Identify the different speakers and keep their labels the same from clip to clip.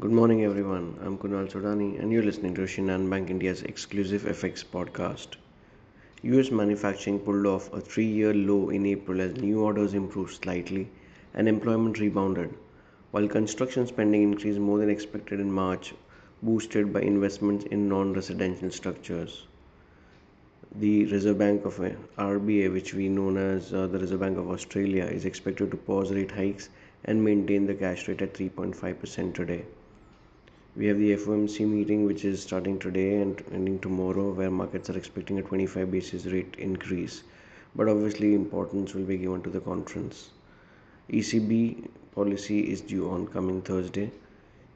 Speaker 1: Good morning, everyone. I'm Kunal Sodani, and you're listening to Shinhan Bank India's exclusive FX podcast. US manufacturing pulled off a three year low in April as new orders improved slightly and employment rebounded, while construction spending increased more than expected in March, boosted by investments in non residential structures. The Reserve Bank of RBA, which we know as uh, the Reserve Bank of Australia, is expected to pause rate hikes and maintain the cash rate at 3.5% today. We have the FOMC meeting, which is starting today and ending tomorrow, where markets are expecting a 25 basis rate increase. But obviously, importance will be given to the conference. ECB policy is due on coming Thursday.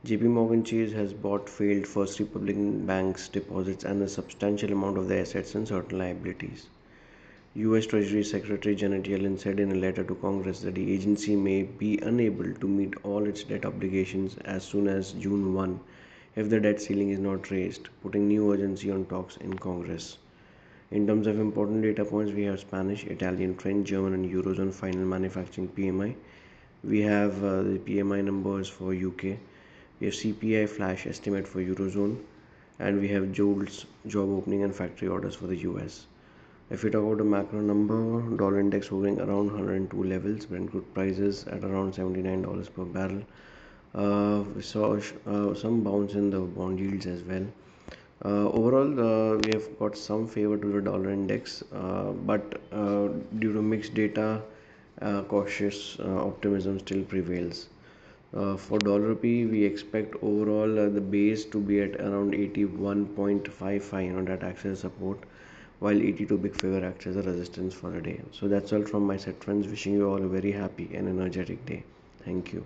Speaker 1: JP Morgan Chase has bought failed First Republic Bank's deposits and a substantial amount of their assets and certain liabilities. US Treasury Secretary Janet Yellen said in a letter to Congress that the agency may be unable to meet all its debt obligations as soon as June 1 if the debt ceiling is not raised, putting new urgency on talks in Congress. In terms of important data points, we have Spanish, Italian, French, German, and Eurozone final manufacturing PMI. We have uh, the PMI numbers for UK. We have CPI flash estimate for Eurozone, and we have JOLTS job opening and factory orders for the US. If we talk about the macro number, dollar index hovering around 102 levels, Brent crude prices at around $79 per barrel. Uh, we saw uh, some bounce in the bond yields as well. Uh, overall, uh, we have got some favor to the dollar index, uh, but uh, due to mixed data, cautious optimism still prevails. for dollar rupee, we expect overall the base to be at around 81.55, you know, that acts as support while 82 big figure acts as a resistance for a day. So that's all from my side friends. Wishing you all a very happy and energetic day. Thank you.